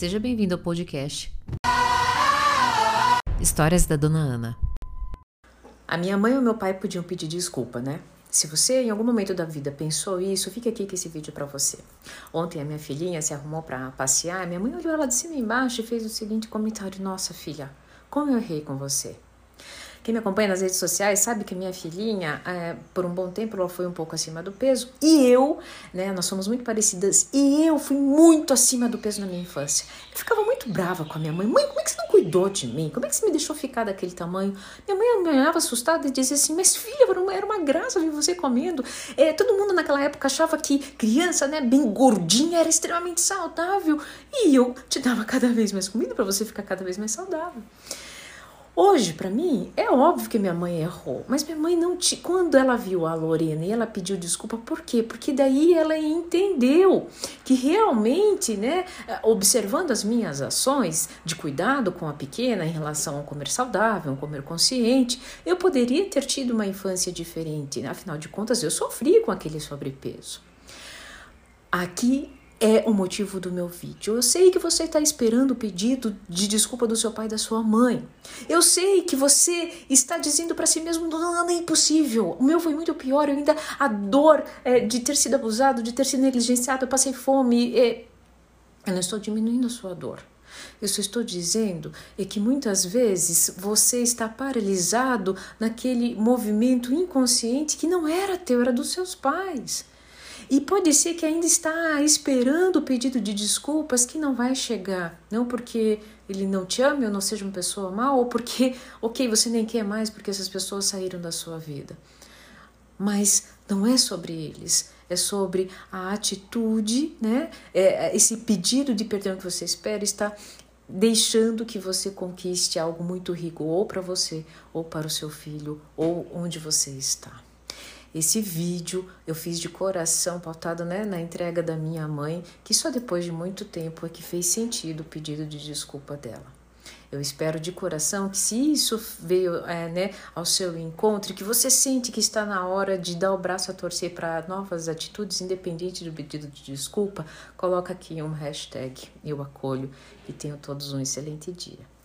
Seja bem-vindo ao podcast Histórias da Dona Ana. A minha mãe e o meu pai podiam pedir desculpa, né? Se você em algum momento da vida pensou isso, fica aqui com esse vídeo para você. Ontem a minha filhinha se arrumou para passear, minha mãe olhou ela de cima e embaixo e fez o seguinte comentário: Nossa filha, como eu errei com você. Quem me acompanha nas redes sociais sabe que minha filhinha, é, por um bom tempo, ela foi um pouco acima do peso. E eu, né, nós somos muito parecidas, e eu fui muito acima do peso na minha infância. Eu ficava muito brava com a minha mãe. Mãe, como é que você não cuidou de mim? Como é que você me deixou ficar daquele tamanho? Minha mãe me olhava assustada e dizia assim: Mas filha, era uma, era uma graça ver você comendo. É, todo mundo naquela época achava que criança, né, bem gordinha, era extremamente saudável. E eu te dava cada vez mais comida para você ficar cada vez mais saudável. Hoje, para mim, é óbvio que minha mãe errou, mas minha mãe não te. Quando ela viu a Lorena e ela pediu desculpa, por quê? Porque daí ela entendeu que realmente, né, observando as minhas ações de cuidado com a pequena em relação ao comer saudável, ao comer consciente, eu poderia ter tido uma infância diferente. Afinal de contas, eu sofri com aquele sobrepeso. Aqui é o motivo do meu vídeo. Eu sei que você está esperando o pedido de desculpa do seu pai e da sua mãe. Eu sei que você está dizendo para si mesmo: não, é impossível. O meu foi muito pior. Eu ainda a dor é, de ter sido abusado, de ter sido negligenciado, eu passei fome. É... Eu não estou diminuindo a sua dor. Eu só estou dizendo é que muitas vezes você está paralisado naquele movimento inconsciente que não era teu, era dos seus pais. E pode ser que ainda está esperando o pedido de desculpas que não vai chegar. Não porque ele não te ama ou não seja uma pessoa má, ou porque, ok, você nem quer mais porque essas pessoas saíram da sua vida. Mas não é sobre eles, é sobre a atitude, né? É, é esse pedido de perdão que você espera está deixando que você conquiste algo muito rico ou para você, ou para o seu filho, ou onde você está. Esse vídeo eu fiz de coração, pautado né, na entrega da minha mãe, que só depois de muito tempo é que fez sentido o pedido de desculpa dela. Eu espero de coração que se isso veio é, né, ao seu encontro, que você sente que está na hora de dar o braço a torcer para novas atitudes, independente do pedido de desculpa, coloca aqui um hashtag eu acolho e tenham todos um excelente dia.